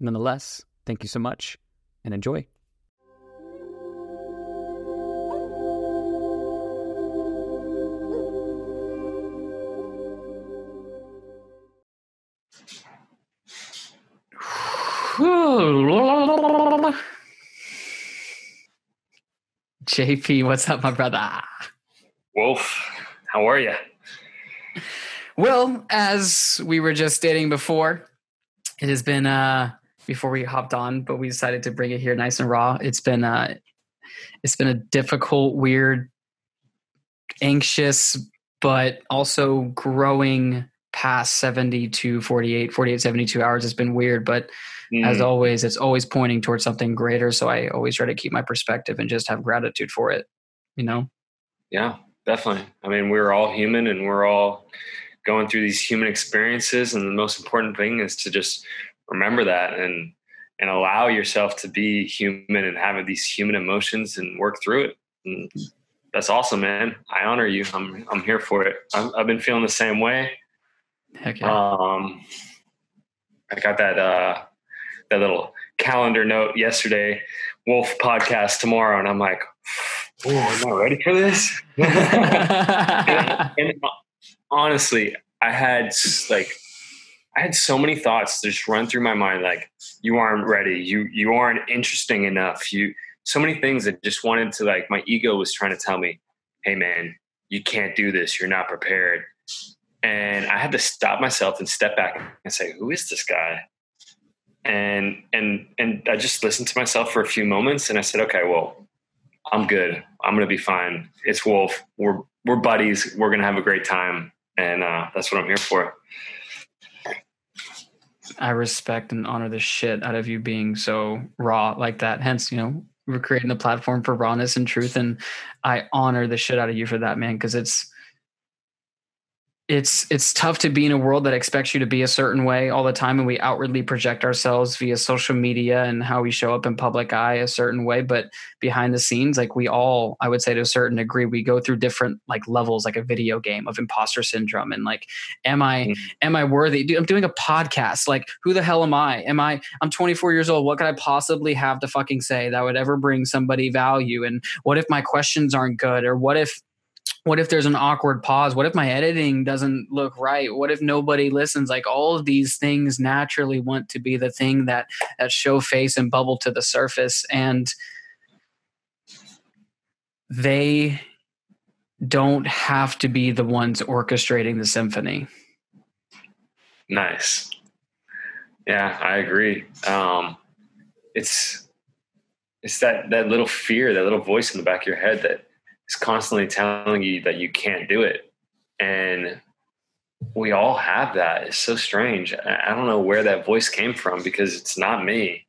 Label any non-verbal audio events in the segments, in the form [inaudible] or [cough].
Nonetheless, thank you so much and enjoy. [sighs] JP, what's up, my brother? Wolf, how are you? Well, as we were just stating before, it has been uh before we hopped on, but we decided to bring it here nice and raw. It's been uh it's been a difficult, weird, anxious, but also growing past 70 to 48, 48, 72 hours It's been weird, but mm. as always, it's always pointing towards something greater. So I always try to keep my perspective and just have gratitude for it, you know? Yeah, definitely. I mean, we're all human and we're all going through these human experiences. And the most important thing is to just remember that and, and allow yourself to be human and have these human emotions and work through it. And that's awesome, man. I honor you. I'm, I'm here for it. i have been feeling the same way. Heck yeah. Um, I got that, uh, that little calendar note yesterday, Wolf podcast tomorrow. And I'm like, oh, am I ready for this? [laughs] [laughs] and, and honestly, I had like, I had so many thoughts just run through my mind. Like, you aren't ready. You, you aren't interesting enough. You, so many things that just wanted to like, my ego was trying to tell me, Hey man, you can't do this. You're not prepared. And I had to stop myself and step back and say, who is this guy? and and and I just listened to myself for a few moments, and I said, okay, well, I'm good. I'm gonna be fine. It's Wolf. We're we're buddies. We're gonna have a great time, and uh, that's what I'm here for. I respect and honor the shit out of you being so raw like that. Hence, you know, we're creating the platform for rawness and truth, and I honor the shit out of you for that, man, because it's it's it's tough to be in a world that expects you to be a certain way all the time and we outwardly project ourselves via social media and how we show up in public eye a certain way but behind the scenes like we all i would say to a certain degree we go through different like levels like a video game of imposter syndrome and like am i mm-hmm. am i worthy? I'm doing a podcast. Like who the hell am i? Am i i'm 24 years old. What could i possibly have to fucking say that would ever bring somebody value? And what if my questions aren't good? Or what if what if there's an awkward pause? What if my editing doesn't look right? What if nobody listens? Like all of these things naturally want to be the thing that that show face and bubble to the surface and they don't have to be the ones orchestrating the symphony. Nice. Yeah i agree. Um it's it's that that little fear that little voice in the back of your head that is constantly telling you that you can't do it. And we all have that. It's so strange. I don't know where that voice came from because it's not me.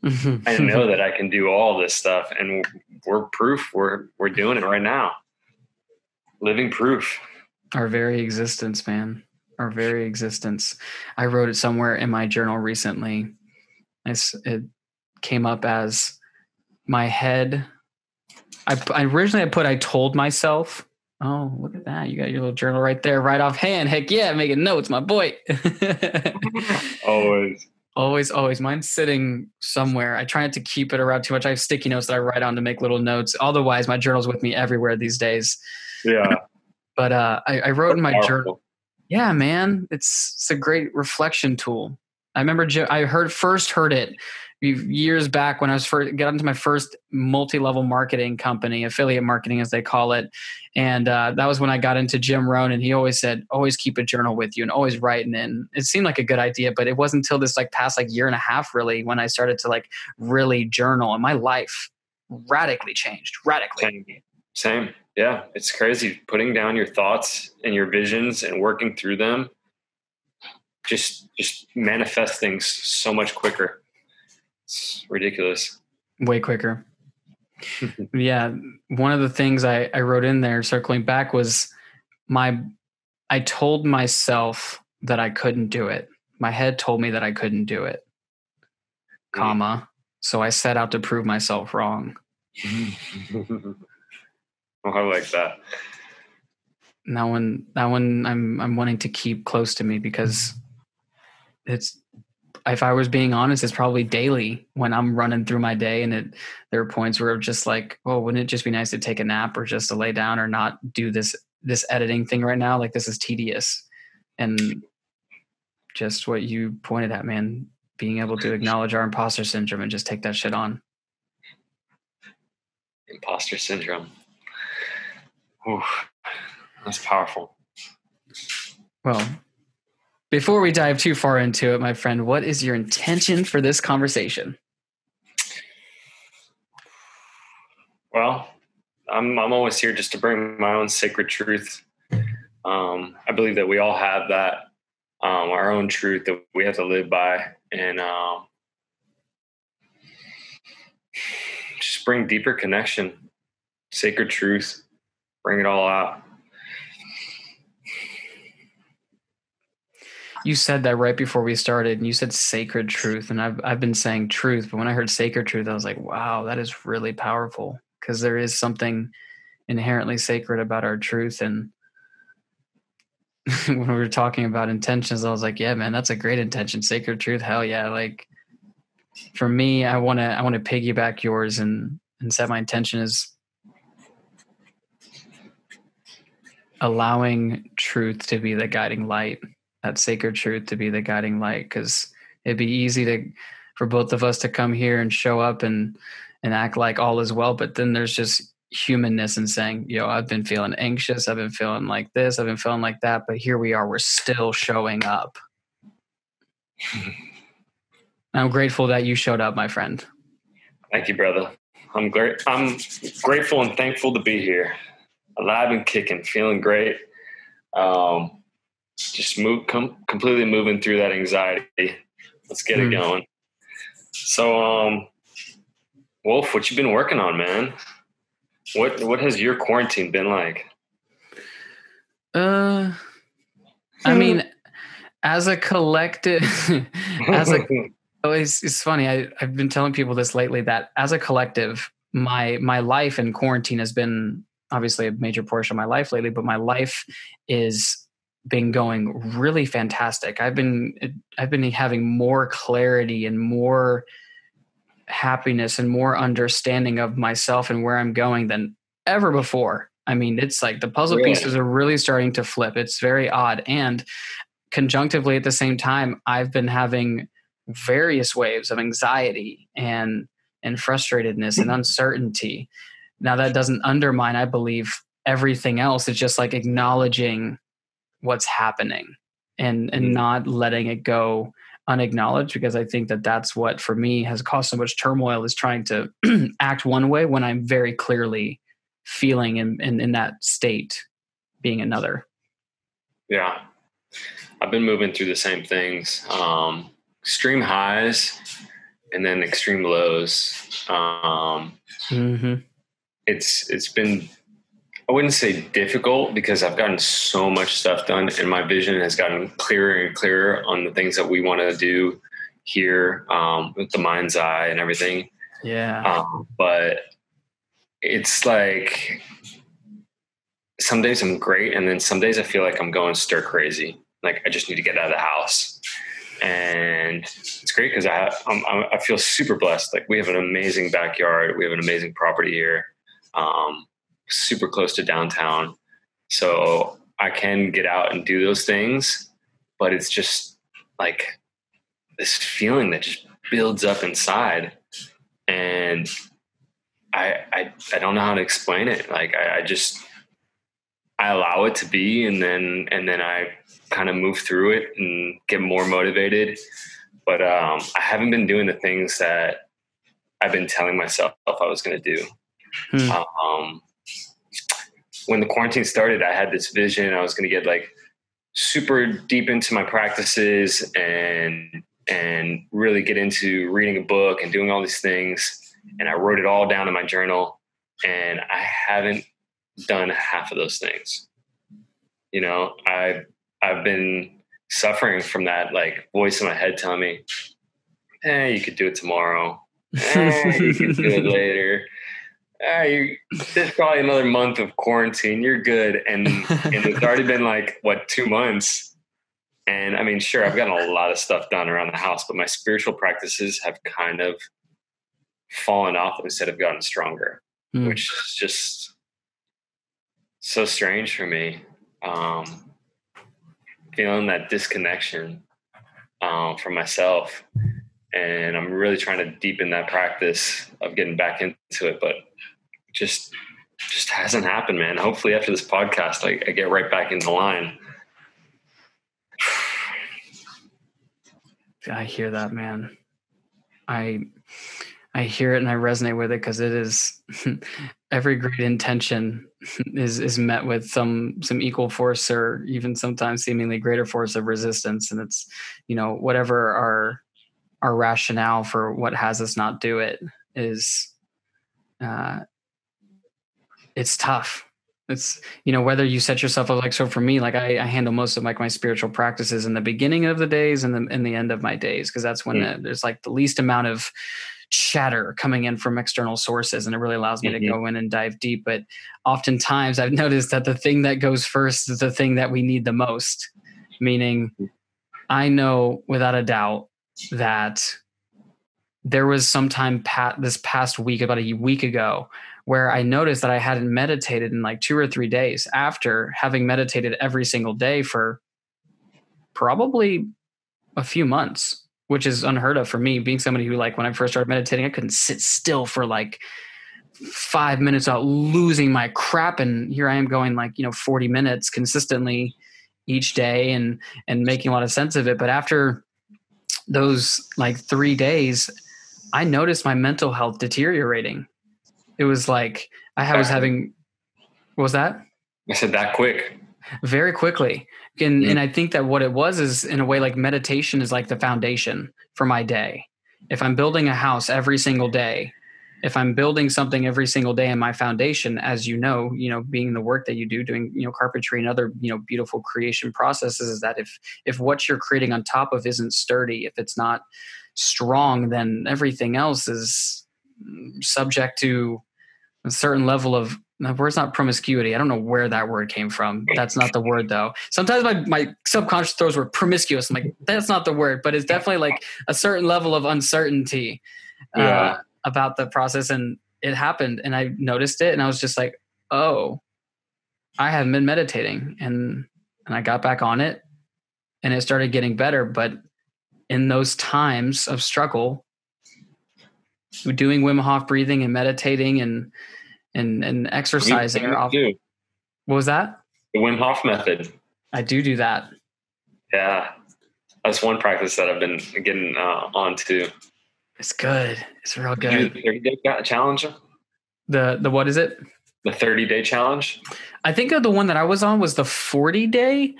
[laughs] I know that I can do all this stuff and we're proof we're we're doing it right now. Living proof. Our very existence, man. Our very existence. I wrote it somewhere in my journal recently. It's, it came up as my head I, I originally I put I told myself. Oh, look at that! You got your little journal right there, right off hand. Heck yeah, making notes, my boy. [laughs] always, always, always. Mine's sitting somewhere. I try not to keep it around too much. I have sticky notes that I write on to make little notes. Otherwise, my journal's with me everywhere these days. Yeah. [laughs] but uh, I, I, wrote That's in my powerful. journal. Yeah, man, it's it's a great reflection tool. I remember I heard first heard it years back when I was first got into my first multi-level marketing company, affiliate marketing as they call it, and uh, that was when I got into Jim Rohn, and he always said, "Always keep a journal with you and always writing." And it seemed like a good idea, but it wasn't until this like past like year and a half really when I started to like really journal, and my life radically changed. Radically. Same. Same. Yeah, it's crazy putting down your thoughts and your visions and working through them just just manifest things so much quicker. It's ridiculous. Way quicker. [laughs] yeah. One of the things I, I wrote in there circling back was my I told myself that I couldn't do it. My head told me that I couldn't do it. Mm. Comma. So I set out to prove myself wrong. [laughs] oh, I like that. That one that one I'm I'm wanting to keep close to me because it's if I was being honest, it's probably daily when I'm running through my day and it there are points where I'm just like, oh, wouldn't it just be nice to take a nap or just to lay down or not do this this editing thing right now? Like this is tedious. And just what you pointed at, man, being able to acknowledge our imposter syndrome and just take that shit on. Imposter syndrome. Ooh, that's powerful. Well, before we dive too far into it, my friend, what is your intention for this conversation? Well, I'm I'm always here just to bring my own sacred truth. Um, I believe that we all have that, um, our own truth that we have to live by, and um, just bring deeper connection, sacred truth, bring it all out. You said that right before we started and you said sacred truth and I've I've been saying truth but when I heard sacred truth I was like wow that is really powerful because there is something inherently sacred about our truth and [laughs] when we were talking about intentions I was like yeah man that's a great intention sacred truth hell yeah like for me I want to I want to piggyback yours and and set my intention is allowing truth to be the guiding light that sacred truth to be the guiding light because it'd be easy to for both of us to come here and show up and and act like all is well but then there's just humanness and saying yo i've been feeling anxious. I've been feeling like this. I've been feeling like that but here we are we're still showing up. [laughs] I'm grateful that you showed up my friend. Thank you brother. I'm great i'm grateful and thankful to be here. Alive and kicking feeling great. Um, just move com- completely moving through that anxiety. Let's get mm. it going. So, um, Wolf, what you been working on, man? What what has your quarantine been like? Uh, I mean, as a collective, [laughs] as a [laughs] oh, it's, it's funny. I I've been telling people this lately that as a collective, my my life in quarantine has been obviously a major portion of my life lately, but my life is been going really fantastic. I've been I've been having more clarity and more happiness and more understanding of myself and where I'm going than ever before. I mean, it's like the puzzle really? pieces are really starting to flip. It's very odd and conjunctively at the same time I've been having various waves of anxiety and and frustratedness and [laughs] uncertainty. Now that doesn't undermine I believe everything else. It's just like acknowledging what's happening and and mm-hmm. not letting it go unacknowledged because I think that that's what for me has caused so much turmoil is trying to [clears throat] act one way when I'm very clearly feeling in, in, in that state being another. Yeah. I've been moving through the same things. Um, extreme highs and then extreme lows. Um, mm-hmm. It's it's been I wouldn't say difficult because I've gotten so much stuff done and my vision has gotten clearer and clearer on the things that we want to do here um, with the mind's eye and everything. Yeah. Um, but it's like some days I'm great and then some days I feel like I'm going stir crazy. Like I just need to get out of the house. And it's great because I I'm, i feel super blessed. Like we have an amazing backyard. We have an amazing property here. Um, super close to downtown. So I can get out and do those things, but it's just like this feeling that just builds up inside. And I, I, I don't know how to explain it. Like I, I just, I allow it to be and then, and then I kind of move through it and get more motivated. But um, I haven't been doing the things that I've been telling myself I was going to do. Hmm. Um, when the quarantine started, I had this vision. I was going to get like super deep into my practices and and really get into reading a book and doing all these things. And I wrote it all down in my journal, and I haven't done half of those things. You know, I I've been suffering from that like voice in my head telling me, "Eh, you could do it tomorrow. [laughs] Eh, you could do it later." Ah, you there's probably another month of quarantine. You're good. And and it's already been like what two months. And I mean, sure, I've gotten a lot of stuff done around the house, but my spiritual practices have kind of fallen off instead of gotten stronger, mm. which is just so strange for me. Um, feeling that disconnection um, from myself. And I'm really trying to deepen that practice of getting back into it. But just just hasn't happened, man. Hopefully, after this podcast, I, I get right back in the line. I hear that, man. I I hear it and I resonate with it because it is [laughs] every great intention [laughs] is is met with some some equal force or even sometimes seemingly greater force of resistance, and it's you know whatever our our rationale for what has us not do it is uh, it's tough it's you know whether you set yourself up like so for me like I, I, handle most of like my spiritual practices in the beginning of the days and the in the end of my days because that's when mm. the, there's like the least amount of chatter coming in from external sources and it really allows me mm-hmm. to go in and dive deep but oftentimes i've [laughs] noticed that the thing that goes first is the thing that we need the most meaning i know without a doubt that there was some time pat this past week about a week ago where I noticed that I hadn't meditated in like two or three days after having meditated every single day for probably a few months, which is unheard of for me, being somebody who, like, when I first started meditating, I couldn't sit still for like five minutes without losing my crap. And here I am going like, you know, 40 minutes consistently each day and and making a lot of sense of it. But after those like three days, I noticed my mental health deteriorating it was like I was having. What was that? I said that quick. Very quickly, and mm-hmm. and I think that what it was is in a way like meditation is like the foundation for my day. If I'm building a house every single day, if I'm building something every single day in my foundation, as you know, you know, being the work that you do, doing, you know, carpentry and other, you know, beautiful creation processes is that if if what you're creating on top of isn't sturdy, if it's not strong, then everything else is subject to a certain level of the word's not promiscuity. I don't know where that word came from. That's not the word though. Sometimes my, my subconscious throws were promiscuous. I'm like, that's not the word, but it's definitely like a certain level of uncertainty uh, yeah. about the process. And it happened and I noticed it and I was just like, oh, I haven't been meditating. And and I got back on it and it started getting better. But in those times of struggle, doing Wim Hof breathing and meditating and and and exercising. Off, what was that? The Wim Hof method. I do do that. Yeah, that's one practice that I've been getting uh, on to. It's good. It's real good. The thirty day challenge. The the what is it? The thirty day challenge. I think the one that I was on was the forty day.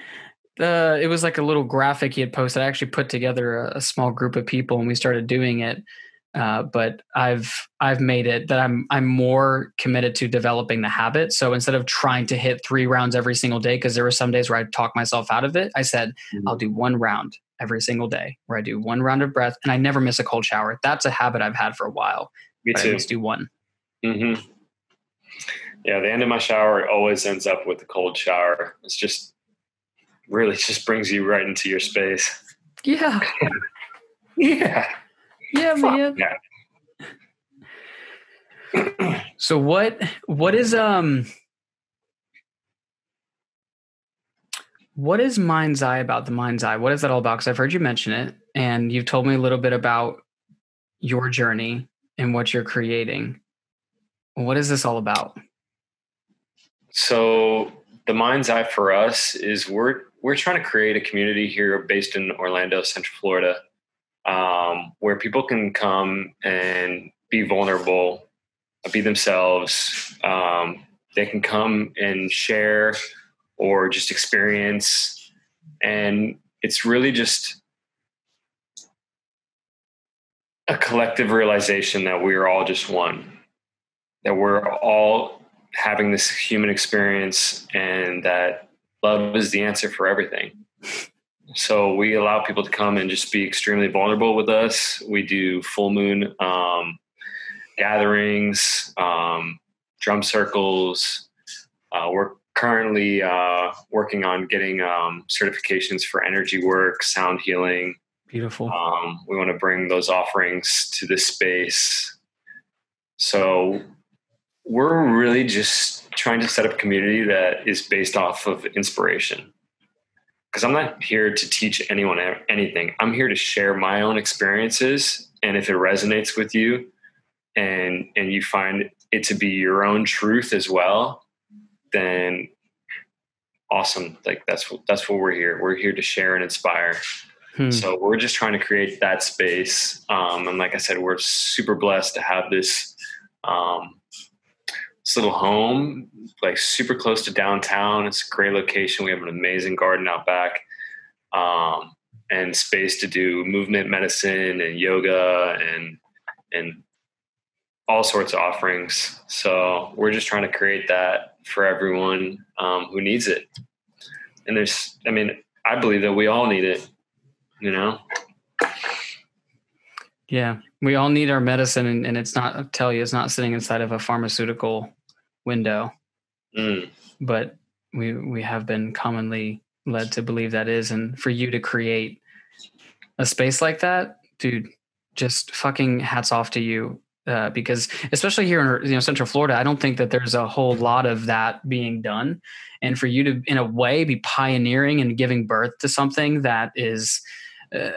Uh, it was like a little graphic he had posted. I actually put together a, a small group of people and we started doing it. Uh, but I've I've made it that I'm I'm more committed to developing the habit. So instead of trying to hit three rounds every single day, because there were some days where I talk myself out of it, I said mm-hmm. I'll do one round every single day, where I do one round of breath, and I never miss a cold shower. That's a habit I've had for a while. Me too. I always do one. Mm-hmm. Yeah, the end of my shower always ends up with a cold shower. It's just really just brings you right into your space. Yeah. [laughs] yeah. Yeah, man. Yeah. [clears throat] so what what is um what is mind's eye about the mind's eye? What is that all about? Because i've heard you mention it and you've told me a little bit about your journey and what you're creating. What is this all about? So the mind's eye for us is we're we're trying to create a community here based in orlando central florida um, where people can come and be vulnerable, be themselves. Um, they can come and share or just experience and it's really just a collective realization that we're all just one, that we're all having this human experience, and that love is the answer for everything. So we allow people to come and just be extremely vulnerable with us. We do full moon um, gatherings, um, drum circles. Uh, we're currently uh, working on getting um, certifications for energy work, sound healing. Beautiful. Um, we want to bring those offerings to this space. So we're really just trying to set up a community that is based off of inspiration. Because I'm not here to teach anyone anything. I'm here to share my own experiences. And if it resonates with you and and you find it to be your own truth as well, then awesome. Like that's what that's what we're here. We're here to share and inspire. Hmm. So we're just trying to create that space. Um, and like I said, we're super blessed to have this um, this little home, like super close to downtown. It's a great location. We have an amazing garden out back, um, and space to do movement medicine and yoga and and all sorts of offerings. So we're just trying to create that for everyone um, who needs it. And there's, I mean, I believe that we all need it, you know? Yeah, we all need our medicine, and, and it's not, I'll tell you, it's not sitting inside of a pharmaceutical window. Mm. But we we have been commonly led to believe that is. And for you to create a space like that, dude, just fucking hats off to you uh, because especially here in you know Central Florida, I don't think that there's a whole lot of that being done. And for you to, in a way, be pioneering and giving birth to something that is uh,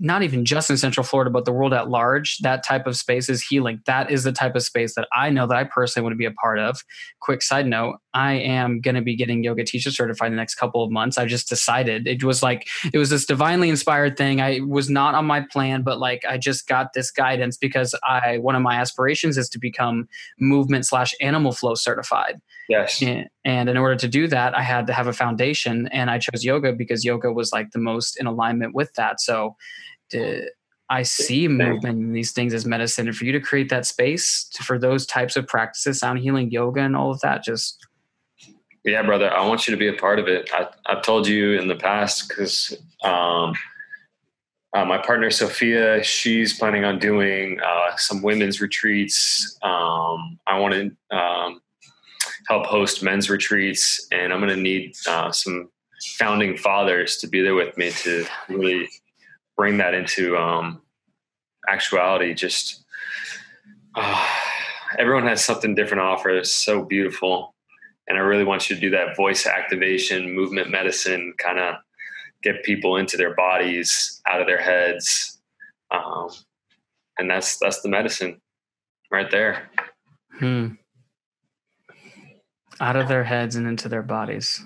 not even just in Central Florida, but the world at large, that type of space is healing. That is the type of space that I know that I personally want to be a part of. Quick side note I am going to be getting yoga teacher certified in the next couple of months. I just decided it was like, it was this divinely inspired thing. I was not on my plan, but like I just got this guidance because I, one of my aspirations is to become movement slash animal flow certified. Yes. And, and in order to do that, I had to have a foundation and I chose yoga because yoga was like the most in alignment with that. So, to, I see movement and these things as medicine. And for you to create that space to, for those types of practices, sound healing, yoga, and all of that, just yeah, brother, I want you to be a part of it. I, have told you in the past because um, uh, my partner Sophia, she's planning on doing uh, some women's retreats. Um, I want to um, help host men's retreats, and I'm going to need uh, some founding fathers to be there with me to really bring that into um, actuality. Just uh, everyone has something different to offer. It's so beautiful, and I really want you to do that voice activation, movement medicine, kind of get people into their bodies, out of their heads, um, and that's that's the medicine right there. Hmm. Out of their heads and into their bodies.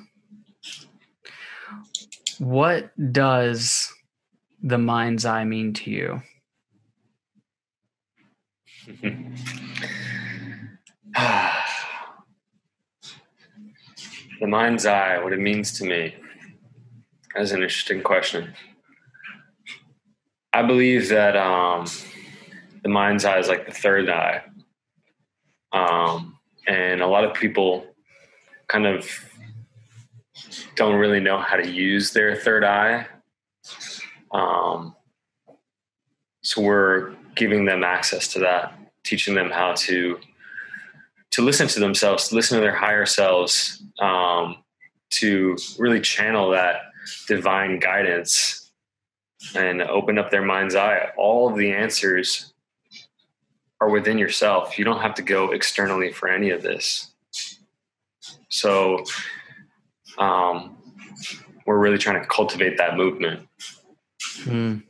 What does the mind's eye mean to you? [sighs] [sighs] [sighs] the mind's eye, what it means to me. That's an interesting question. I believe that um, the mind's eye is like the third eye. Um, and a lot of people kind of don't really know how to use their third eye um, so we're giving them access to that, teaching them how to to listen to themselves, to listen to their higher selves, um, to really channel that divine guidance and open up their mind's eye. All of the answers are within yourself. You don't have to go externally for any of this. So, um, we're really trying to cultivate that movement. Mm.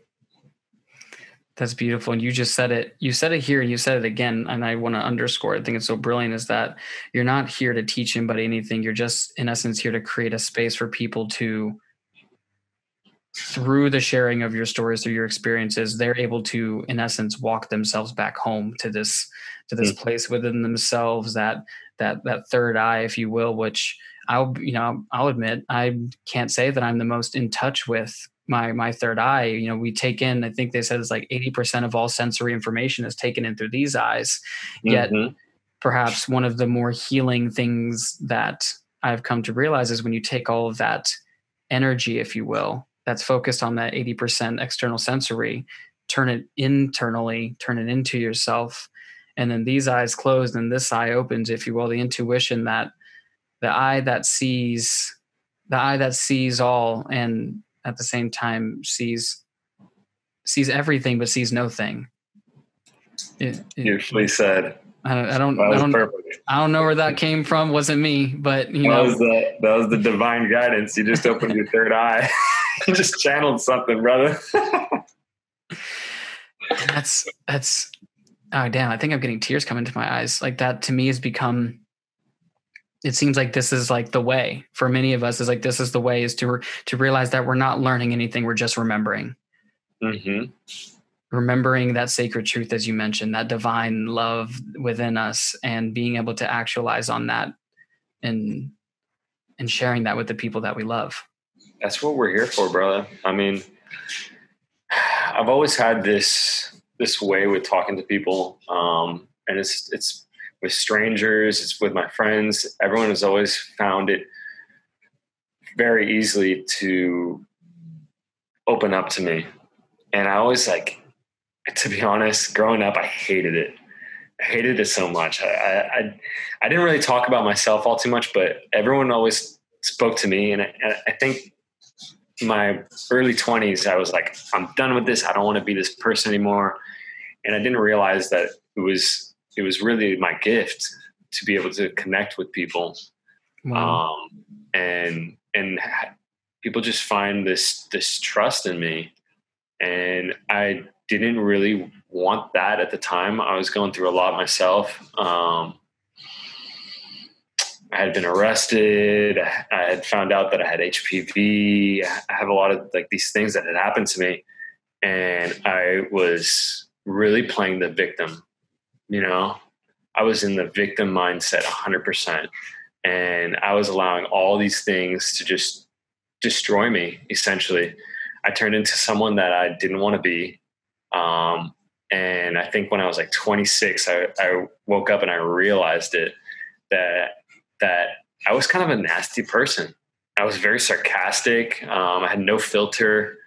That's beautiful. And you just said it. You said it here and you said it again. And I want to underscore. I think it's so brilliant is that you're not here to teach anybody anything. You're just, in essence, here to create a space for people to through the sharing of your stories through your experiences they're able to in essence walk themselves back home to this to this mm-hmm. place within themselves that that that third eye if you will which i'll you know i'll admit i can't say that i'm the most in touch with my my third eye you know we take in i think they said it's like 80% of all sensory information is taken in through these eyes yet mm-hmm. perhaps one of the more healing things that i've come to realize is when you take all of that energy if you will that's focused on that 80% external sensory turn it internally turn it into yourself and then these eyes closed and this eye opens if you will the intuition that the eye that sees the eye that sees all and at the same time sees sees everything but sees no thing. It, it, Beautifully said. I don't, I don't, I don't, I don't know where that came from. Wasn't me, but you that know, was the, that was the divine guidance. You just opened your third eye. [laughs] you just channeled something, brother. [laughs] that's, that's, oh damn. I think I'm getting tears coming to my eyes. Like that to me has become it seems like this is like the way. For many of us is like this is the way is to to realize that we're not learning anything we're just remembering. Mm-hmm. remembering that sacred truth as you mentioned that divine love within us and being able to actualize on that and and sharing that with the people that we love. That's what we're here for brother. I mean i've always had this this way with talking to people um and it's it's with strangers, it's with my friends. Everyone has always found it very easily to open up to me. And I always like, to be honest, growing up, I hated it. I hated it so much. I, I, I didn't really talk about myself all too much, but everyone always spoke to me. And I, I think my early 20s, I was like, I'm done with this. I don't want to be this person anymore. And I didn't realize that it was it was really my gift to be able to connect with people. Wow. um, and and people just find this this trust in me. And i didn't really want that at the time. I was going through a lot myself. Um, i had been arrested. I had found out that i had hpv i have a lot of like these things that had happened to me. And i was really playing the victim you know i was in the victim mindset 100% and i was allowing all these things to just destroy me essentially. I turned into someone that i didn't want to be. Um, and i think when i was like 26 I, I woke up and i realized it that that i was kind of a nasty person. I was very sarcastic. Um, i had no filter.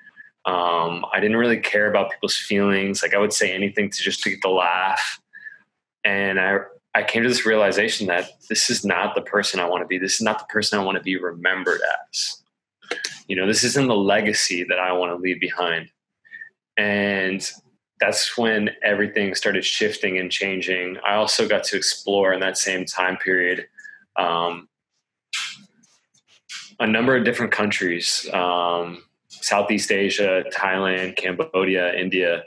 Um, I didn't really care about people's feelings. Like I would say anything to just to get the laugh and I I came to this realization that this is not the person I want to be. This is not the person I want to be remembered as. You know, this isn't the legacy that I want to leave behind. And that's when everything started shifting and changing. I also got to explore in that same time period um, a number of different countries um, Southeast Asia, Thailand, Cambodia, India.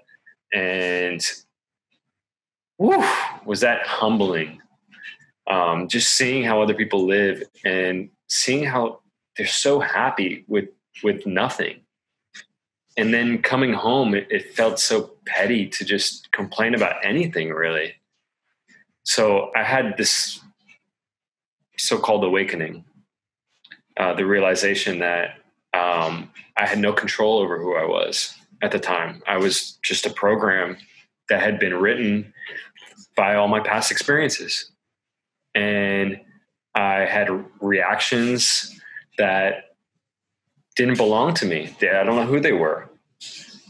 And whew, was that humbling. Um, just seeing how other people live and seeing how they're so happy with with nothing. And then coming home, it, it felt so petty to just complain about anything really. So I had this so-called awakening, uh, the realization that um, I had no control over who I was at the time. I was just a program that had been written by all my past experiences. And I had reactions that didn't belong to me. I don't know who they were.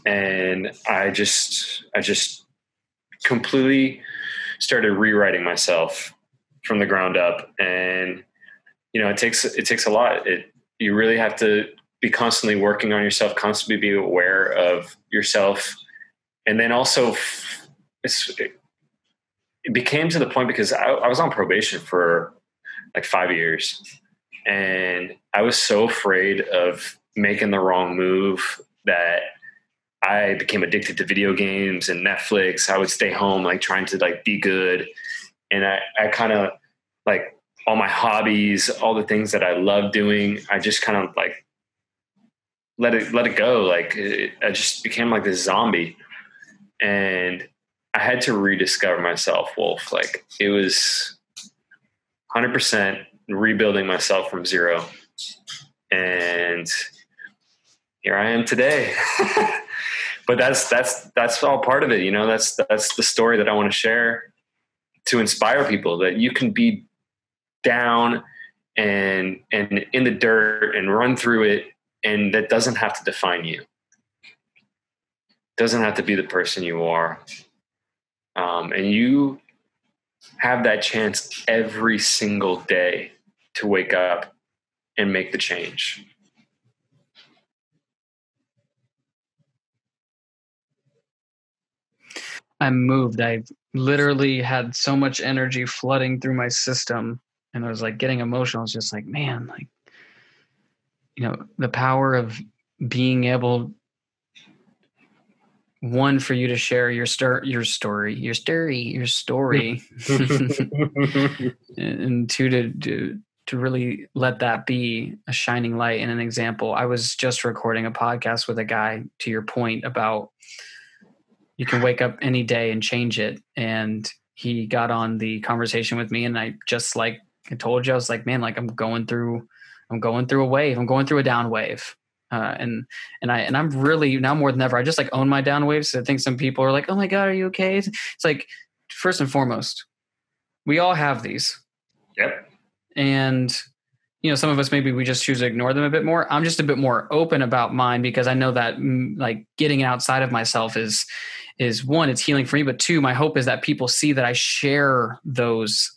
And I just, I just completely started rewriting myself from the ground up. And, you know, it takes, it takes a lot. It, you really have to be constantly working on yourself, constantly be aware of yourself. And then also it became to the point because I, I was on probation for like five years and I was so afraid of making the wrong move that I became addicted to video games and Netflix. I would stay home, like trying to like be good. And I, I kind of like all my hobbies, all the things that I love doing, I just kind of like let it let it go. Like it, I just became like this zombie, and I had to rediscover myself, Wolf. Like it was hundred percent rebuilding myself from zero, and here I am today. [laughs] but that's that's that's all part of it, you know. That's that's the story that I want to share to inspire people that you can be down and and in the dirt and run through it and that doesn't have to define you doesn't have to be the person you are. Um, and you have that chance every single day to wake up and make the change. I'm moved. I literally had so much energy flooding through my system and I was like getting emotional. I was just like, man, like, you know, the power of being able one for you to share your star your story your story your story [laughs] and two to, to to really let that be a shining light and an example i was just recording a podcast with a guy to your point about you can wake up any day and change it and he got on the conversation with me and i just like I told you I was like, man, like I'm going through, I'm going through a wave. I'm going through a down wave. Uh, and and I and I'm really now more than ever. I just like own my down waves. I think some people are like, "Oh my god, are you okay?" It's, it's like first and foremost, we all have these. Yep. And you know, some of us maybe we just choose to ignore them a bit more. I'm just a bit more open about mine because I know that mm, like getting outside of myself is is one, it's healing for me, but two, my hope is that people see that I share those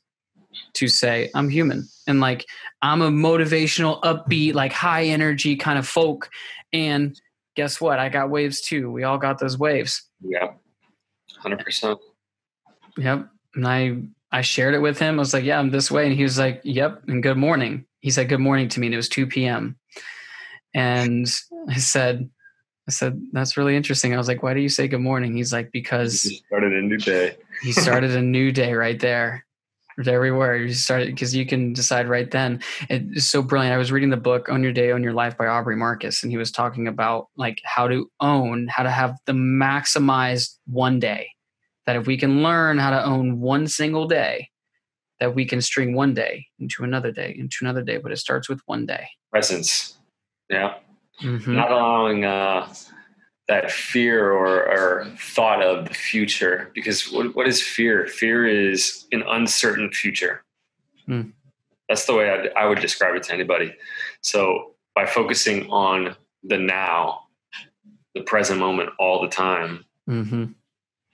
to say I'm human and like I'm a motivational, upbeat, like high energy kind of folk. And guess what? I got waves too. We all got those waves. Yeah, hundred percent. Yep. And I I shared it with him. I was like, "Yeah, I'm this way," and he was like, "Yep." And good morning. He said, "Good morning" to me, and it was 2 p.m. And I said, I said, that's really interesting. I was like, why do you say good morning? He's like, because he started a new day. he started a new day right there there we. You start because you can decide right then. It's so brilliant. I was reading the book "Own Your Day, Own Your Life" by Aubrey Marcus, and he was talking about like how to own, how to have the maximized one day. That if we can learn how to own one single day, that we can string one day into another day, into another day. But it starts with one day. Presence. Yeah. Mm-hmm. Not allowing uh, that fear or, or, thought of the future because what, what is fear fear is an uncertain future mm. that's the way I'd, I would describe it to anybody so by focusing on the now the present moment all the time mm-hmm.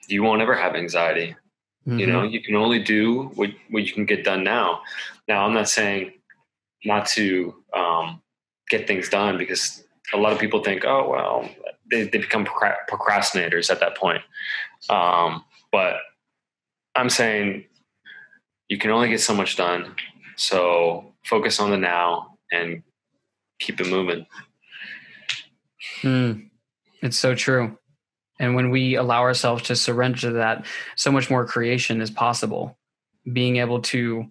you won't ever have anxiety mm-hmm. you know you can only do what, what you can get done now now i'm not saying not to um, get things done because a lot of people think oh well they, they become procrastinators at that point. Um, but I'm saying you can only get so much done. So focus on the now and keep it moving. Mm, it's so true. And when we allow ourselves to surrender to that, so much more creation is possible. Being able to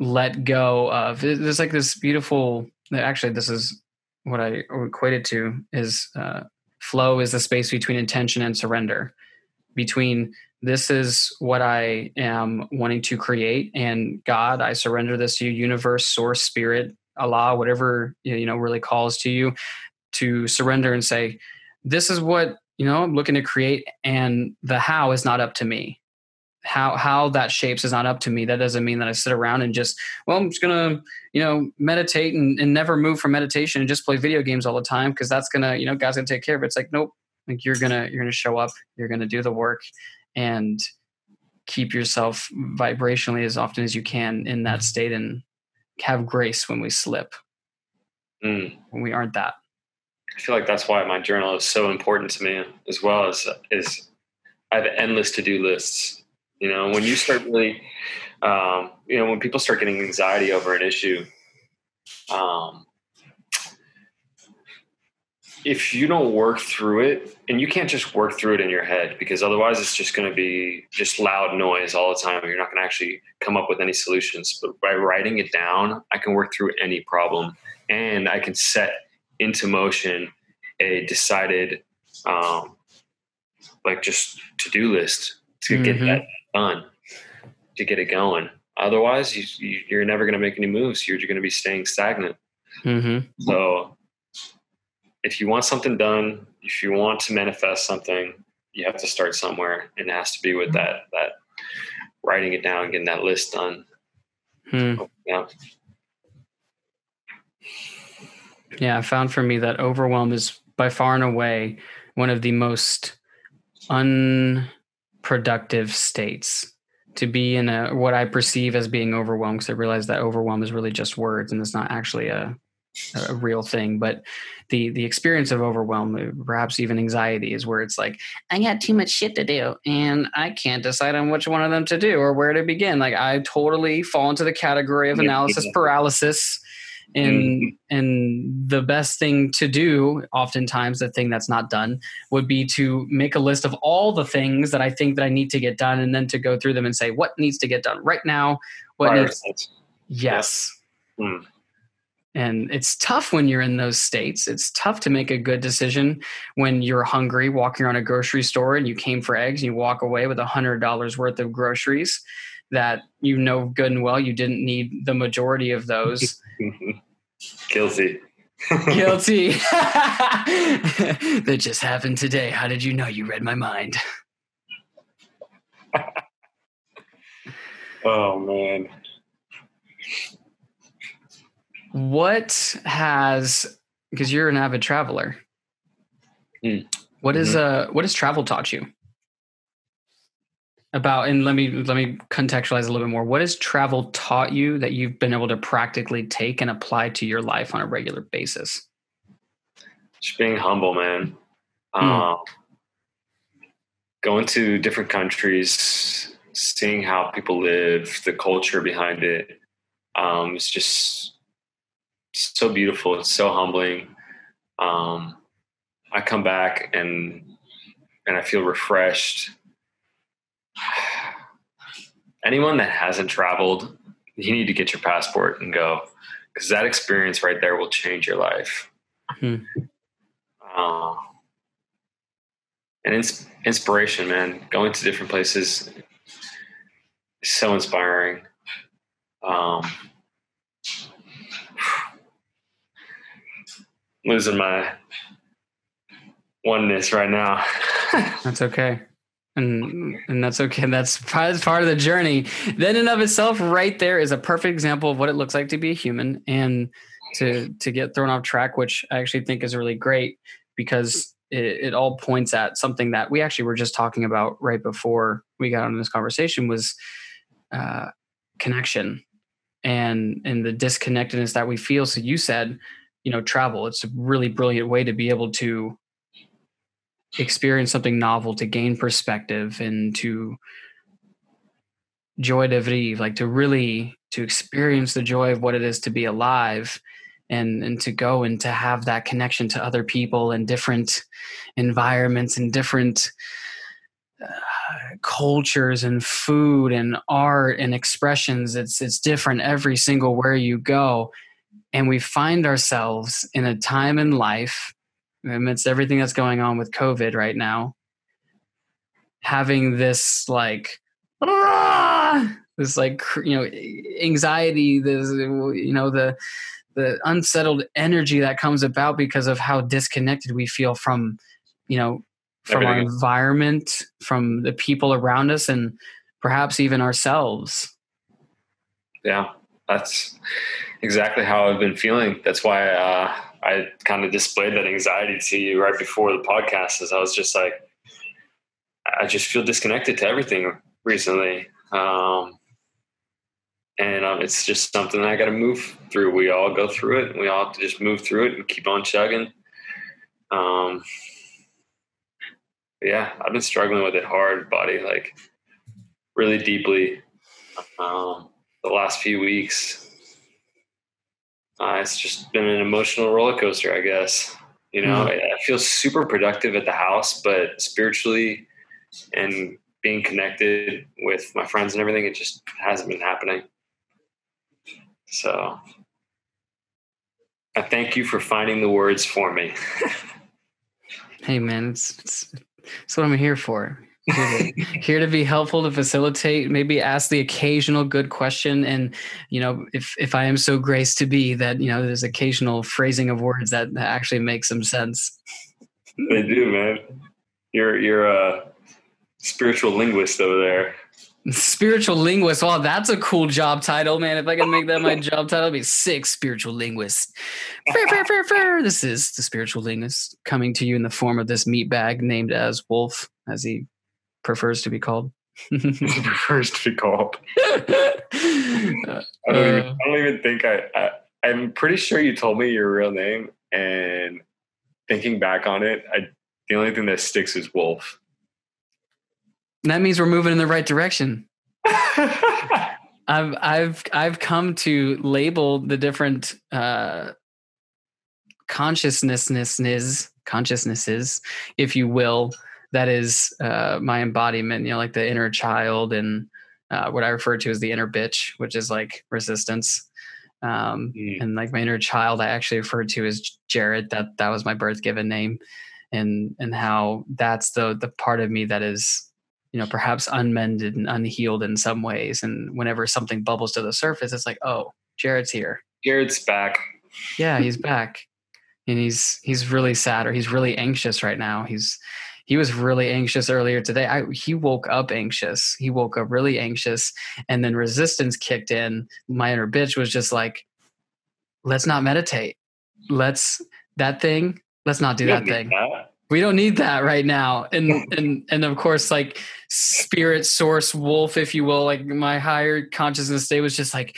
let go of there's like this beautiful actually this is what I equated to is uh, flow is the space between intention and surrender. Between this is what i am wanting to create and god i surrender this to you universe source spirit allah whatever you know really calls to you to surrender and say this is what you know i'm looking to create and the how is not up to me how how that shapes is not up to me. That doesn't mean that i sit around and just well i'm just gonna you know meditate and, and never move from meditation and just play video games all the time because that's gonna you know god's gonna take care of it. It's like nope. Like you're gonna you're gonna show up you're gonna do the work and keep yourself vibrationally as often as you can in that state and have grace when we slip. Mm. when we aren't that. I feel like that's why my journal is so important to me as well as is i have endless to-do lists you know, when you start really, um, you know, when people start getting anxiety over an issue, um, if you don't work through it, and you can't just work through it in your head because otherwise it's just going to be just loud noise all the time. And you're not going to actually come up with any solutions. But by writing it down, I can work through any problem and I can set into motion a decided, um, like just to do list to mm-hmm. get that done, to get it going. Otherwise, you, you, are never going to make any moves. You're, you're going to be staying stagnant. Mm-hmm. So, if you want something done, if you want to manifest something, you have to start somewhere, and it has to be with that that writing it down, getting that list done. Hmm. Yeah. Yeah, I found for me that overwhelm is by far and away one of the most unproductive states. To be in a what I perceive as being overwhelmed because I realize that overwhelm is really just words and it's not actually a a real thing but the the experience of overwhelm uh, perhaps even anxiety is where it's like i got too much shit to do and i can't decide on which one of them to do or where to begin. Like i totally fall into the category of analysis paralysis and mm-hmm. and the best thing to do oftentimes the thing that's not done would be to make a list of all the things that i think that i need to get done and then to go through them and say what needs to get done right now what needs, yes yeah. mm. and it's tough when you're in those states it's tough to make a good decision when you're hungry walking around a grocery store and you came for eggs and you walk away with a hundred dollars worth of groceries that you know good and well you didn't need the majority of those. [laughs] Guilty. Guilty. [laughs] [laughs] that just happened today. How did you know you read my mind? oh man. What has because you're an avid traveler. Mm. What is mm-hmm. uh what has travel taught you? About and let me let me contextualize a little bit more. What has travel taught you that you've been able to practically take and apply to your life on a regular basis? Just being humble man. Mm. going to different countries seeing how people live the culture behind it um, it's just so beautiful. It's so humbling. Um, i come back and and i feel refreshed anyone that hasn't traveled, you need to get your passport and go because that experience right there will change your life. Hmm. Uh, and ins- inspiration, man, going to different places is so inspiring. Um, losing my oneness right now. [laughs] That's okay and and that's okay. That's part, of the journey. Then, and of itself, right there is a perfect example of what it looks like to be a human and to to get thrown off track, which I actually think is really great because it, it all points at something that we actually were just talking about right before we got on this conversation was uh, connection and and the disconnectedness that we feel. So you said, you know, travel. It's a really brilliant way to be able to experience something novel to gain perspective and to joie de vivre like to really to experience the joy of what it is to be alive and and to go and to have that connection to other people and different environments and different uh, cultures and food and art and expressions. It's it's different every single where you go. And we find ourselves in a time in life amidst everything that's going on with COVID right now, having this like [laughs] this like you know anxiety, this you know the the unsettled energy that comes about because of how disconnected we feel from you know from Everything. our environment, from the people around us, and perhaps even ourselves. Yeah, that's exactly how I've been feeling. That's why uh, I kind of displayed that anxiety to you right before the podcast as I was just like, I just feel disconnected to everything recently. Um, and um, it's just something I got to move through. We all go through it. we all have to just move through it and keep on chugging. Um, yeah, I've been struggling with it hard, buddy, like really deeply um, the last few weeks. Uh, it's just been an emotional roller coaster, I guess. You know, mm-hmm. I, I feel super productive at the house, but spiritually and being connected with my friends and everything, it just hasn't been happening. So I thank you for finding the words for me. [laughs] Hey man, it's, it's it's what I'm here for. [laughs] Here to, be helpful to facilitate, maybe ask the occasional good question, and you know, if if I am so graced to be that you know, there's occasional phrasing of words that, that actually make some sense. They do, man. You're you're a spiritual linguist over there. Spiritual linguist. Wow, that's a cool job title, man. If I can make that my job title, it'd be six spiritual linguist. Fair, fair, fair, fair. This is the spiritual linguist coming to you in the form of this meat bag named as Wolf, as he prefers to be called. [laughs] prefers to be called. [laughs] I, don't even, uh, I don't even think I, I. I'm pretty sure you told me your real name, and thinking back on it, I the only thing that sticks is Wolf. That means we're moving in the right direction. [laughs] I've I've I've come to label the different uh, consciousnesses consciousnesses, if you will, that is uh, my embodiment. You know, like the inner child and uh, what I refer to as the inner bitch, which is like resistance. Um, mm. And like my inner child, I actually referred to as Jared. That that was my birth given name, and and how that's the the part of me that is you know perhaps unmended and unhealed in some ways and whenever something bubbles to the surface it's like oh jared's here jared's back yeah he's back and he's he's really sad or he's really anxious right now he's he was really anxious earlier today. I, he woke up anxious. He woke up really anxious and then resistance kicked in. My inner bitch was just like let's not meditate. Let's that thing let's not do that thing. that. We don't need that right now. And and and of course like spirit source wolf if you will like my higher consciousness state was just like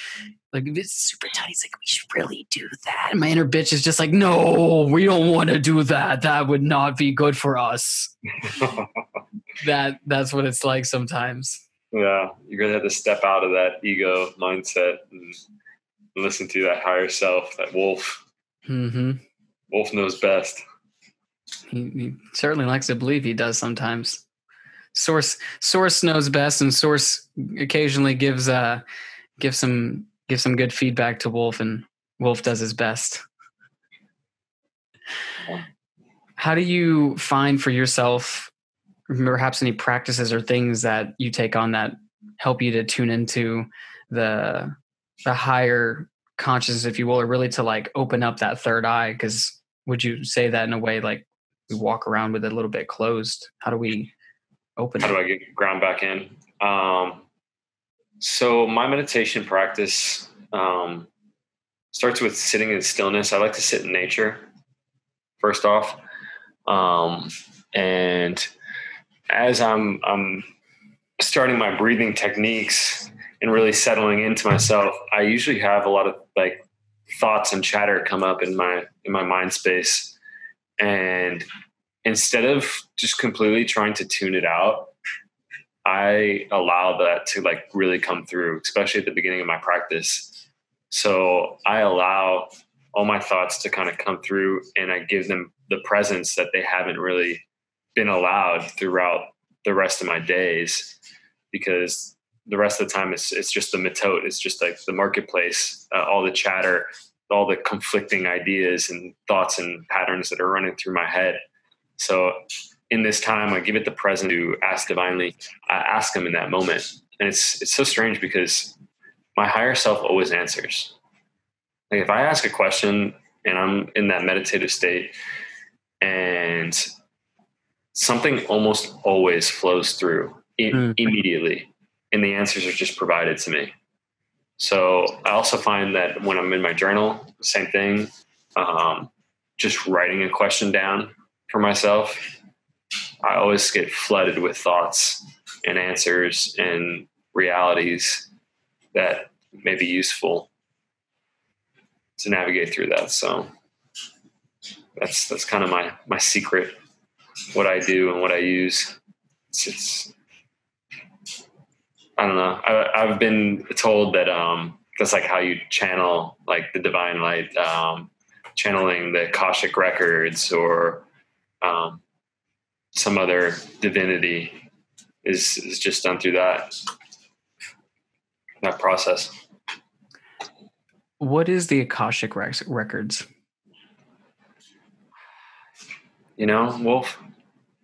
like it's super tight it's like we should really do that. And my inner bitch is just like no we don't want to do that. That would not be good for us. [laughs] That that's what it's like sometimes. Yeah you really have to step out of that ego mindset and listen to that higher self that wolf. Mm-hmm. wolf knows best. He, he certainly likes to believe he does sometimes. Source source knows best, and source occasionally gives uh gives some gives some good feedback to Wolf, and Wolf does his best. How do you find for yourself perhaps any practices or things that you take on that help you to tune into the the higher consciousness, if you will, or really to like open up that third eye? Because would you say that in a way like we walk around with it a little bit closed? How do we open How it? do I get ground back in? Um, so my meditation practice um, starts with sitting in stillness. I like to sit in nature first off, um, and as I'm I'm starting my breathing techniques and really settling into myself, I usually have a lot of like thoughts and chatter come up in my in my mind space and instead of just completely trying to tune it out, I allow that to like really come through, especially at the beginning of my practice. So I allow all my thoughts to kind of come through and I give them the presence that they haven't really been allowed throughout the rest of my days because the rest of the time it's it's just the mitote it's just like the marketplace uh, all the chatter all the conflicting ideas and thoughts and patterns that are running through my head. So in this time, I give it the present to ask divinely. I ask him in that moment, and it's it's so strange because my higher self always answers. Like if I ask a question and I'm in that meditative state, and something almost always flows through mm. immediately, and the answers are just provided to me. So I also find that when I'm in my journal, same thing, um, just writing a question down for myself, I always get flooded with thoughts and answers and realities that may be useful to navigate through that. So that's that's kind of my my secret, what I do and what I use. It's, it's I don't know. I, have been told that um, that's like how you channel like the divine light, um, channeling the Akashic records or um, some other divinity is is just done through that that process. What is the Akashic records? you know, Wolf,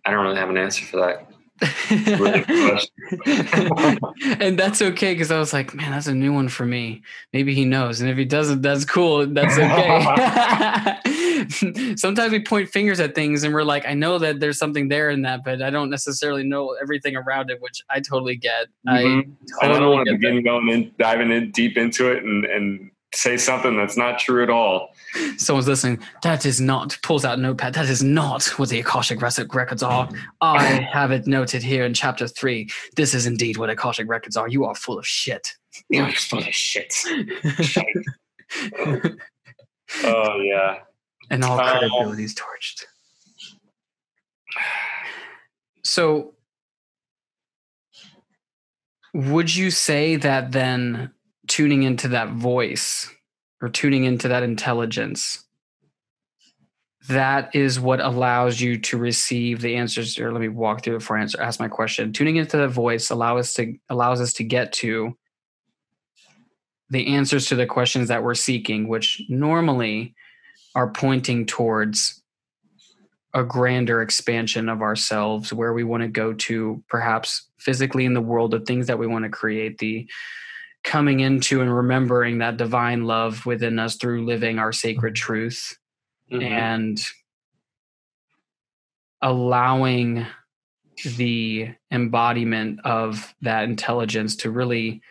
I don't really have an answer for that. [laughs] and that's okay because I was like, man, that's a new one for me. Maybe he knows, and if he doesn't, that's cool. That's okay. [laughs] [laughs] Sometimes we point fingers at things, and we're like, I know that there's something there in that, but I don't necessarily know everything around it, which I totally get. Mm-hmm. I, totally I don't want to begin that. going in, diving in deep into it, and and say something that's not true at all. Someone's listening. That is not pulls out notepad. That is not what the Akashic records are. I [laughs] have it noted here in chapter three. This is indeed what Akashic records are. You are full of shit. You're full of shit. [laughs] oh yeah. And all um, credibility is torched. So would you say that then tuning into that voice or tuning into that intelligence that is what allows you to receive the answers or let me walk through it before I answer ask my question tuning into the voice allow us to allows us to get to the answers to the questions that we're seeking which normally are pointing towards a grander expansion of ourselves where we want to go to perhaps physically in the world of things that we want to create the coming into and remembering that divine love within us through living our sacred truth mm-hmm. and allowing the embodiment of that intelligence to really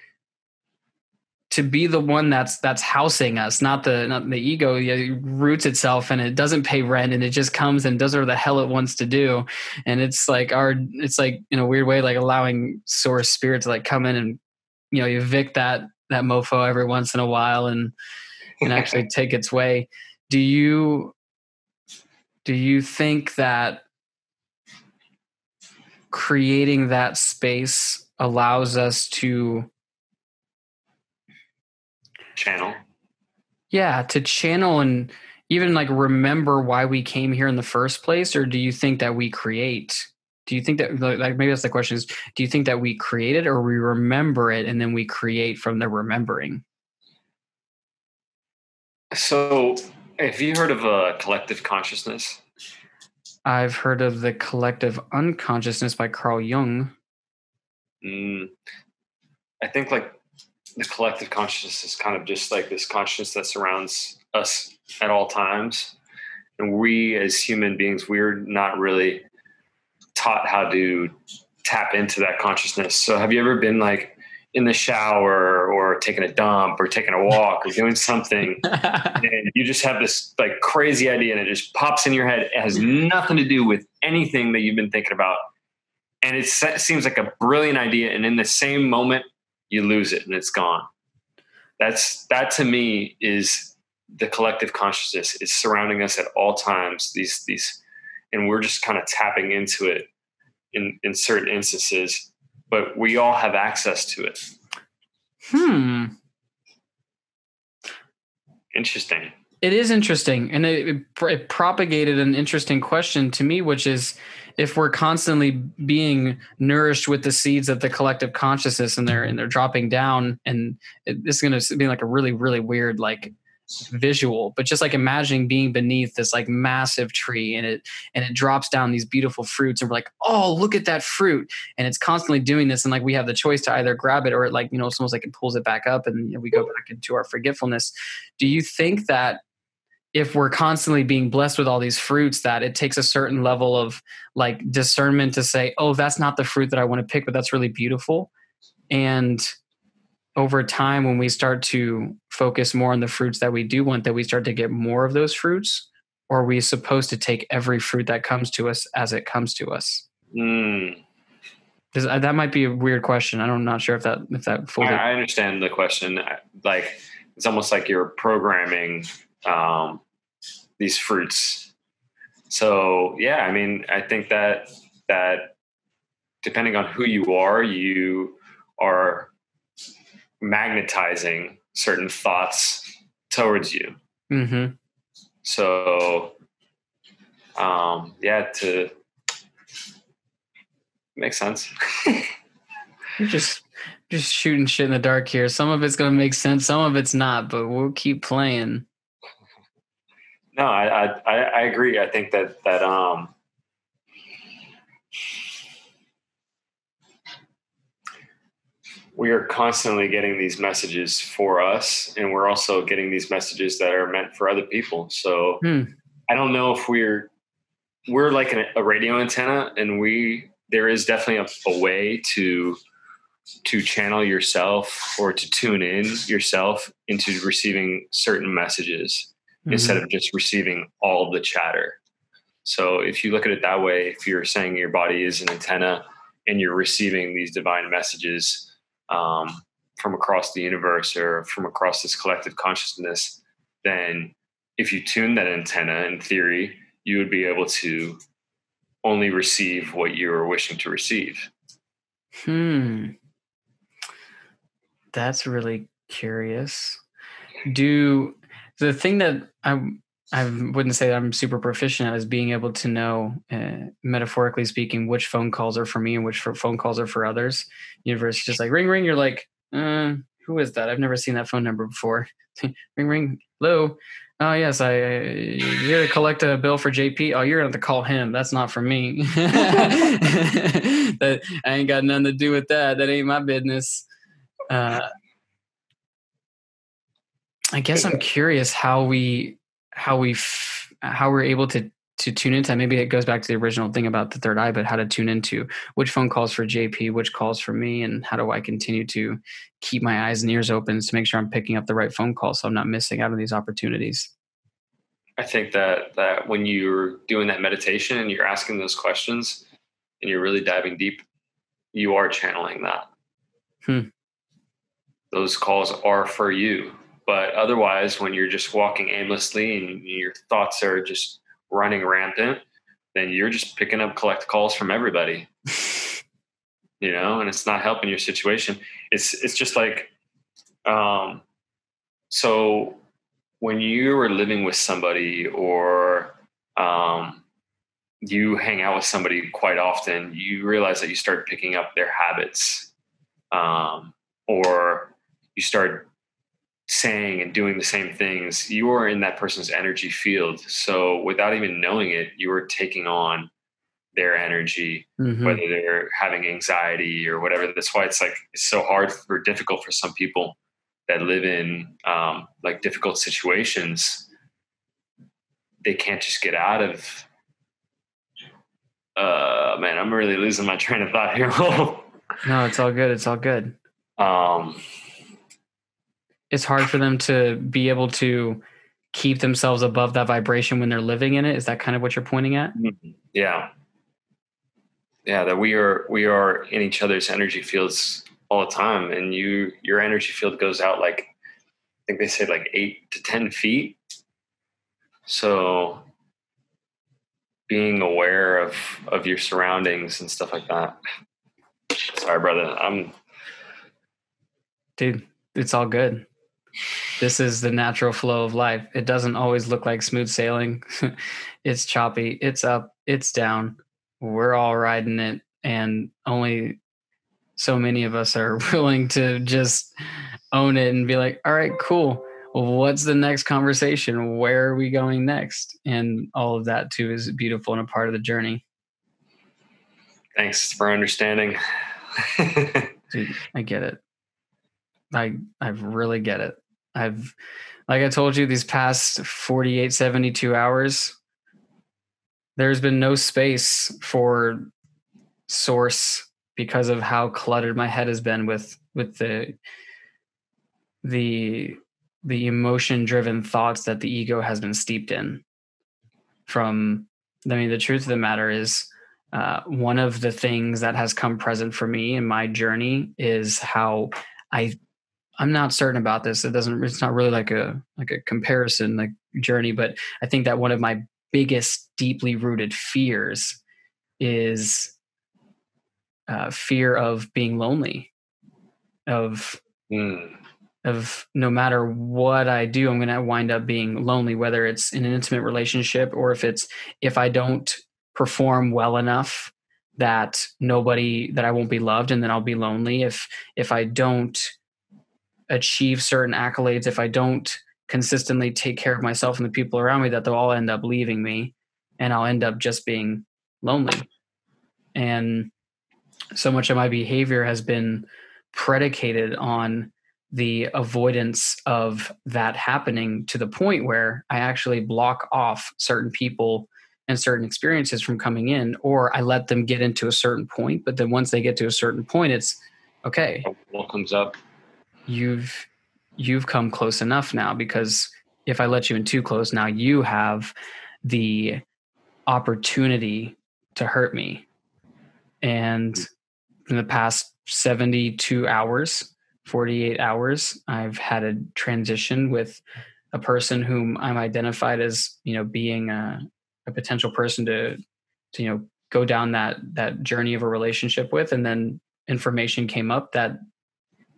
to be the one that's that's housing us not the not the ego. It roots itself and it doesn't pay rent and it just comes and does whatever the hell it wants to do. And it's like our it's like in a weird way like allowing source spirit to like come in and you know you evict that that mofo every once in a while and and actually [laughs] take its way. Do you do you think that creating that space allows us to channel. Yeah to channel and even like remember why we came here in the first place or do you think that we create? Do you think that like maybe that's the question is do you think that we create it or we remember it and then we create from the remembering? So have you heard of a collective consciousness? I've heard of the collective unconsciousness by carl jung. Mm, i think like the collective consciousness is kind of just like this consciousness that surrounds us at all times and we as human beings we're not really taught how to tap into that consciousness. So have you ever been like in the shower or taking a dump or taking a walk or doing something [laughs] and you just have this like crazy idea and it just pops in your head. It has nothing to do with anything that you've been thinking about. And it seems like a brilliant idea. And in the same moment, you lose it and it's gone. That's that to me is the collective consciousness is surrounding us at all times. These these and we're just kind of tapping into it in in certain instances but we all have access to it hmm interesting it is interesting and it, it, propagated an interesting question to me which is if we're constantly being nourished with the seeds of the collective consciousness and they're and they're dropping down and it, this is going to be like a really really weird like visual but just like imagining being beneath this like massive tree and it and it drops down these beautiful fruits and we're like oh look at that fruit. And it's constantly doing this and like we have the choice to either grab it or it like you know it's almost like it pulls it back up and you know, we go back into our forgetfulness. Do you think that if we're constantly being blessed with all these fruits that it takes a certain level of like discernment to say oh that's not the fruit that i want to pick but that's really beautiful. And over time when we start to focus more on the fruits that we do want that we start to get more of those fruits or are we supposed to take every fruit that comes to us as it comes to us. Mm. that might be a weird question. I'm not sure if that if that fully i understand the question. Like it's almost like you're programming um, these fruits so yeah i mean i think that that depending on who you are you are magnetizing certain thoughts towards you. Mm-hmm. So, um, yeah, to make sense. [laughs] just just shooting shit in the dark here. Some of it's gonna make sense, some of it's not, but we'll keep playing. No, I, I I agree. I think that that um we are constantly getting these messages for us and we're also getting these messages that are meant for other people so hmm. i don't know if we're we're like an, a radio antenna and we there is definitely a, a, way to to channel yourself or to tune in yourself into receiving certain messages mm-hmm. instead of just receiving all of the chatter so if you look at it that way if you're saying your body is an antenna and you're receiving these divine messages um, from across the universe or from across this collective consciousness, then if you tune that antenna in theory, you would be able to only receive what you are wishing to receive. Hmm. That's really curious. Do the thing that I I wouldn't say I'm super proficient at is being able to know, uh, metaphorically speaking, which phone calls are for me and which phone calls are for others. Universe just like ring ring. You're like, uh, who is that? I've never seen that phone number before. [laughs] ring ring. Hello. Oh yes, I. You're to collect a bill for JP. Oh, you're gonna have to call him. That's not for me. [laughs] [laughs] that I ain't got nothing to do with that. That ain't my business. Uh, I guess I'm curious how we how we f- how we're able to to tune into maybe it goes back to the original thing about the third eye but how to tune into which phone calls for jp which calls for me and how do i continue to keep my eyes and ears open to make sure i'm picking up the right phone call so i'm not missing out on these opportunities? I think that that when you're doing that meditation and you're asking those questions and you're really diving deep you are channeling that. Hmm. those calls are for you but otherwise, when you're just walking aimlessly and your thoughts are just running rampant, then you're just picking up collect calls from everybody. [laughs] you know, and it's not helping your situation. It's it's just like um so when you are living with somebody or um you hang out with somebody quite often, you realize that you start picking up their habits. Um, or you start saying and doing the same things, you are in that person's energy field. So without even knowing it, you are taking on their energy, mm-hmm. whether they're having anxiety or whatever. That's why it's like it's so hard or difficult for some people that live in um, like difficult situations. They can't just get out of. Uh, man, I'm really losing my [laughs] train of thought here. no, it's all good. It's all good. Um, it's hard for them to be able to keep themselves above that vibration when they're living in it. Is that kind of what you're pointing at? Mm-hmm. Yeah. Yeah, that we are we are in each other's energy fields all the time. And you your energy field goes out like I think they say like eight to ten feet. So being aware of of your surroundings and stuff like that. Sorry, brother. I'm dude, it's all good this is the natural flow of life. It doesn't always look like smooth sailing. [laughs] it's choppy, it's up, it's down. We're all riding it, and only so many of us are [laughs] willing to just own it and be like, all right, cool. what's the next conversation? Where are we going next? And all of that too is beautiful and a part of the journey. Thanks for understanding. [laughs] Dude, I get it. I I really get it. I've like I told you these past 48 72 hours there's been no space for source because of how cluttered my head has been with with the the the emotion driven thoughts that the ego has been steeped in. From i mean the truth of the matter is uh, one of the things that has come present for me in my journey is how i I'm not certain about this. It doesn't. It's not really like a like a comparison like journey, but I think that one of my biggest, deeply rooted fears is uh, fear of being lonely, of mm. of no matter what I do, I'm going to wind up being lonely. Whether it's in an intimate relationship or if it's if I don't perform well enough that nobody that I won't be loved and then I'll be lonely if if I don't achieve certain accolades, if I don't consistently take care of myself and the people around me that they'll all end up leaving me and I'll end up just being lonely. And so much of my behavior has been predicated on the avoidance of that happening to the point where I actually block off certain people and certain experiences from coming in, or I let them get into a certain point. But then once they get to a certain point, it's okay. What comes up? You've you've come close enough now because if I let you in too close, now you have the opportunity to hurt me. And in the past 72 hours, 48 hours, I've had a transition with a person whom I'm identified as, you know, being a, a potential person to, to, you know, go down that that journey of a relationship with. And then information came up that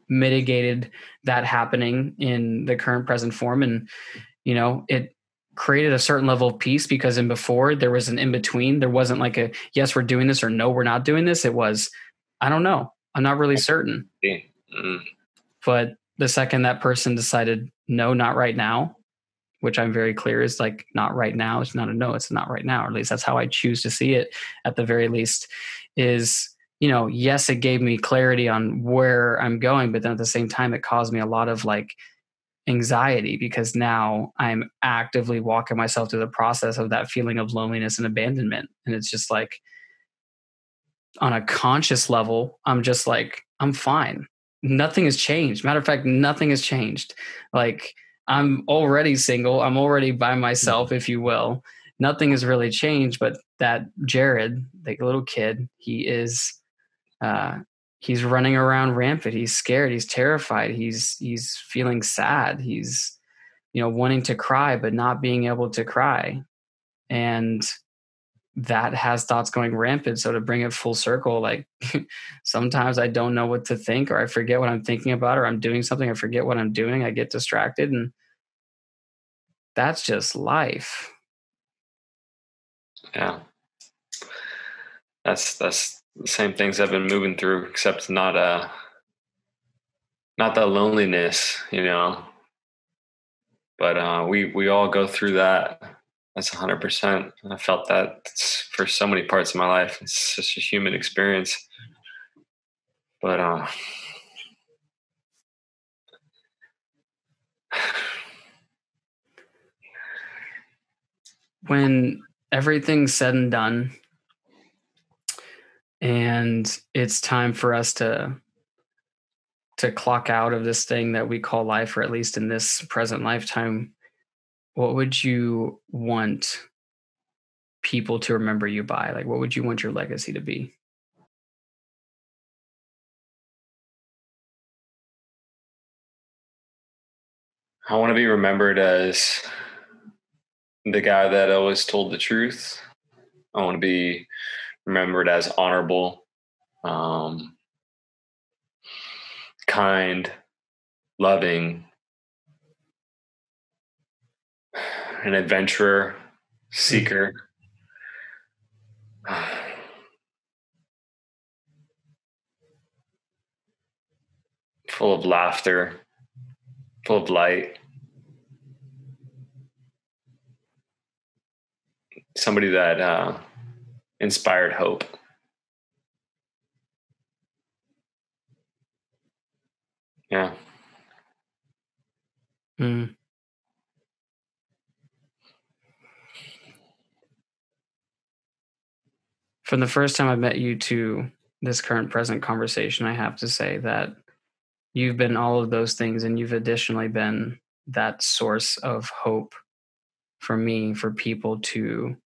mitigated that happening in the current present form. And, you know, it created a certain level of peace because in before there was an in between. There wasn't like a yes, we're doing this or no, we're not doing this. It was, I don't know. I'm not really certain. Mm. But the second that person decided no, not right now, which I'm very clear is like not right now. It's not a no, it's not right now. Or at least that's how I choose to see it at the very least. Is, you know, yes, it gave me clarity on where I'm going, but then at the same time, it caused me a lot of like anxiety because now I'm actively walking myself through the process of that feeling of loneliness and abandonment. And it's just like on a conscious level, I'm just like, I'm fine. Nothing has changed. Matter of fact, nothing has changed. Like I'm already single. I'm already by myself, if you will. Nothing has really changed, but that Jared, a little kid, he is uh, he's running around rampant. He's scared. He's terrified. He's he's feeling sad. He's you know wanting to cry but not being able to cry, and that has thoughts going rampant. So to bring it full circle, like [laughs] sometimes I don't know what to think, or I forget what I'm thinking about, or I'm doing something, I forget what I'm doing. I get distracted, and that's just life. Yeah, that's that's the same things I've been moving through, except not uh not that loneliness, you know. But uh, we we all go through that. That's a hundred percent. I felt that for so many parts of my life. It's such a human experience. But uh, when everything's said and done and it's time for us to to clock out of this thing that we call life or at least in this present lifetime. What would you want people to remember you by? Like what would you want your legacy to be? I want to be remembered as the guy that always told the truth. I want to be remembered as honorable, um, kind, loving, an adventurer, seeker. [sighs] full of laughter, full of light. Somebody that uh, inspired hope. Yeah. Mm. From the first time I met you to this current present conversation, I have to say that you've been all of those things and you've additionally been that source of hope for me, for people to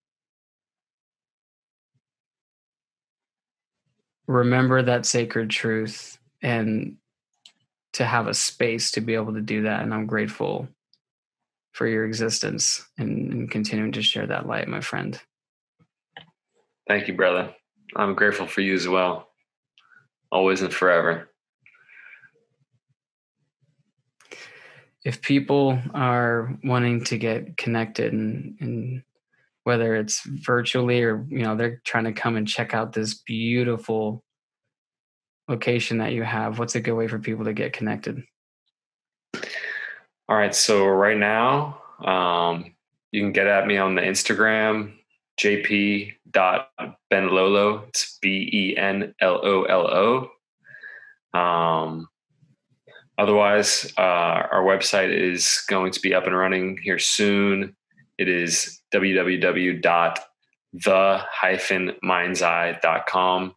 remember that sacred truth and to have a space to be able to do that. And I'm grateful for your existence and, and continuing to share that light, my friend. Thank you, brother. I'm grateful for you as well. Always and forever. If people are wanting to get connected and, and whether it's virtually or you know they're trying to come and check out this beautiful location that you have what's a good way for people to get connected All right. So right now, um, you can get at me on the Instagram, jp.benlolo. It's B E N L O L O. Um, otherwise, uh, our website is going to be up and running here soon. It is www.the-mindseye.com.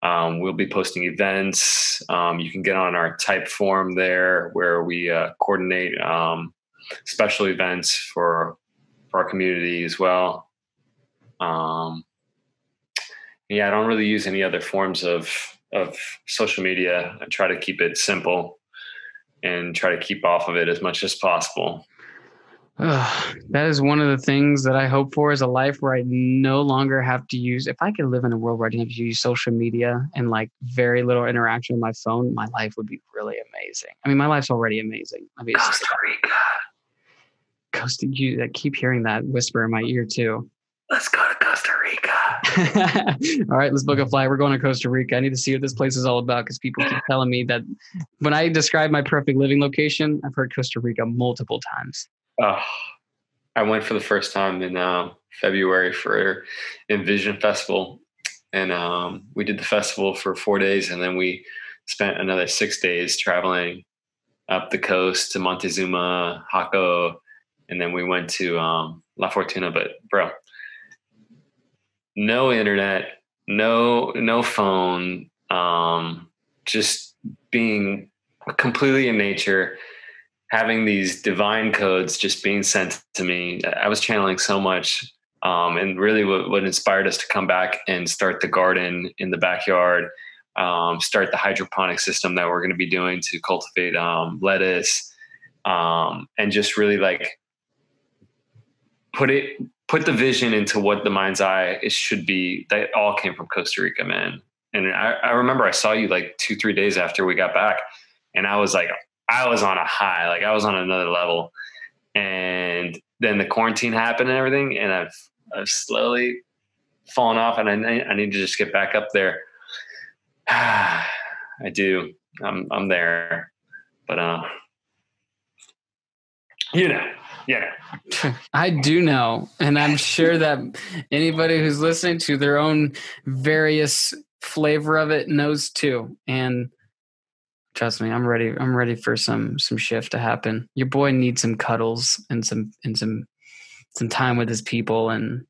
Um, we'll be posting events. Um, you can get on our type form there where we uh, coordinate um, special events for, for our community as well. Um, yeah, I don't really use any other forms of of social media. I try to keep it simple and try to keep off of it as much as possible. Uh, [sighs] that is one of the things that I hope for is a life where I no longer have to use. If I could live in a world where I didn't have to use social media and like very little interaction with my phone, my life would be really amazing. I mean, my life's already amazing. I mean, Costa Rica. Costa, you I keep hearing that whisper in my ear too. Let's go to Costa Rica. [laughs] all right, let's book a flight. We're going to Costa Rica. I need to see what this place is all about because people keep telling me that when I describe my perfect living location, I've heard Costa Rica multiple times. Oh, I went for the first time in uh, February for Envision Festival, and um, we did the festival for four days, and then we spent another six days traveling up the coast to Montezuma, Jaco, and then we went to um, La Fortuna. But bro, no internet, no no phone, um, just being completely in nature having these divine codes just being sent to me, I was channeling so much. Um, and really, what, what, inspired us to come back and start the garden in the backyard, um, start the hydroponic system that we're going to be doing to cultivate um, lettuce, um, and just really like put it put the vision into what the mind's eye it should be. That all came from Costa Rica, man. And I, I remember I saw you like two three days after we got back, and I was like, I was on a high, like I was on another level. And then the quarantine happened and everything, and I've I've slowly fallen off, and I I need to just get back up there. [sighs] I do. I'm I'm there, but uh, you know, yeah. [laughs] I do know, and I'm [laughs] sure that anybody who's listening to their own various flavor of it knows too. And Trust me, I'm ready. I'm ready for some some shift to happen. Your boy needs some cuddles and some and some some time with his people and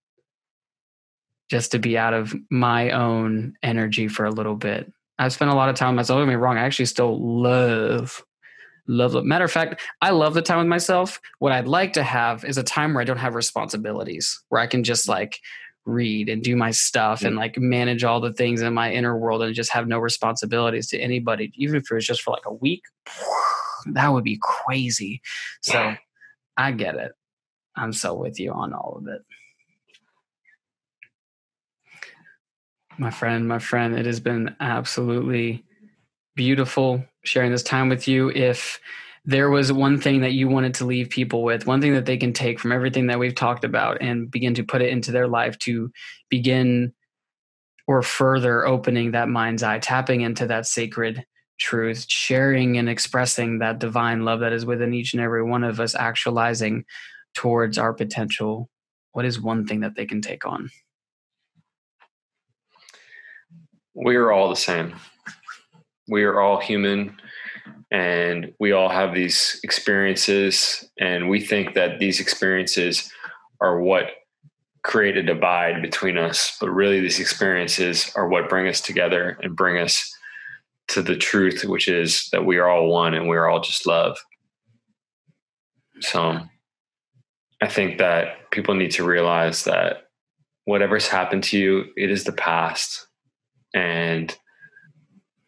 just to be out of my own energy for a little bit. I've spent a lot of time myself. Don't get me wrong. I actually still love, love. Matter of fact, I love the time with myself. What I'd like to have is a time where I don't have responsibilities, where I can just like read and do my stuff and mm. like manage all the things in my inner world and just have no responsibilities to anybody, even if it was just for like a week, [sighs] that would be crazy. So I get it. I'm so with you on all of it. My friend, my friend, it has been absolutely beautiful sharing this time with you. If there was one thing that you wanted to leave people with, one thing that they can take from everything that we've talked about and begin to put it into their life to begin or further opening that mind's eye, tapping into that sacred truth, sharing and expressing that divine love that is within each and every one of us, actualizing towards our potential. What is one thing that they can take on? We are all the same. We are all human and we all have these experiences and we think that these experiences are what create a divide between us but really these experiences are what bring us together and bring us to the truth which is that we are all one and we're all just love. So i think that people need to realize that whatever's happened to you it is the past. And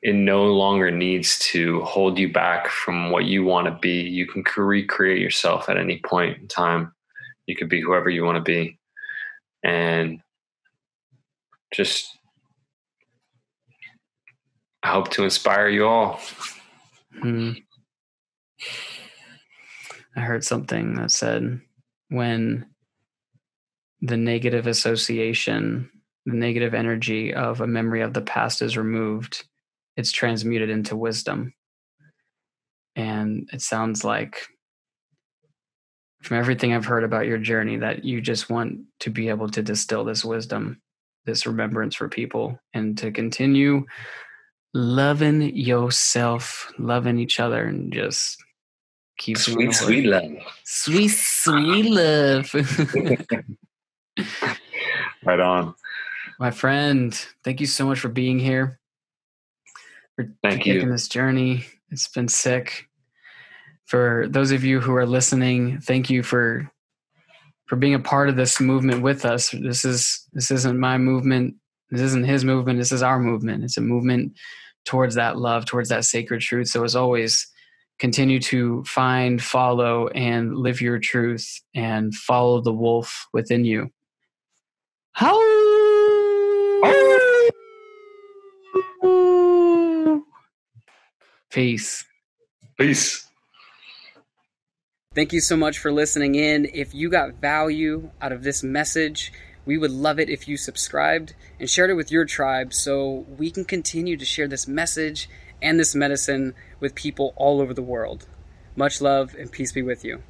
it no longer needs to hold you back from what you want to be. You can recreate yourself at any point in time. You could be whoever you want to be. And just, I hope to inspire you all. Hmm. I heard something that said when the negative association, the negative energy of a memory of the past is removed, it's transmuted into wisdom. And it sounds like from everything I've heard about your journey that you just want to be able to distill this wisdom, this remembrance for people, and to continue loving yourself, loving each other, and just keep sweet, sweet love. Sweet, sweet love. [laughs] [laughs] right on. My friend, thank you so much for being here. For thank taking you. this journey. It's been sick. For those of you who are listening, thank you for for being a part of this movement with us. This is this isn't my movement. This isn't his movement. This is our movement. It's a movement towards that love, towards that sacred truth. So as always, continue to find, follow, and live your truth and follow the wolf within you. How? Peace. Peace. Thank you so much for listening in. If you got value out of this message, we would love it if you subscribed and shared it with your tribe so we can continue to share this message and this medicine with people all over the world. Much love and peace be with you.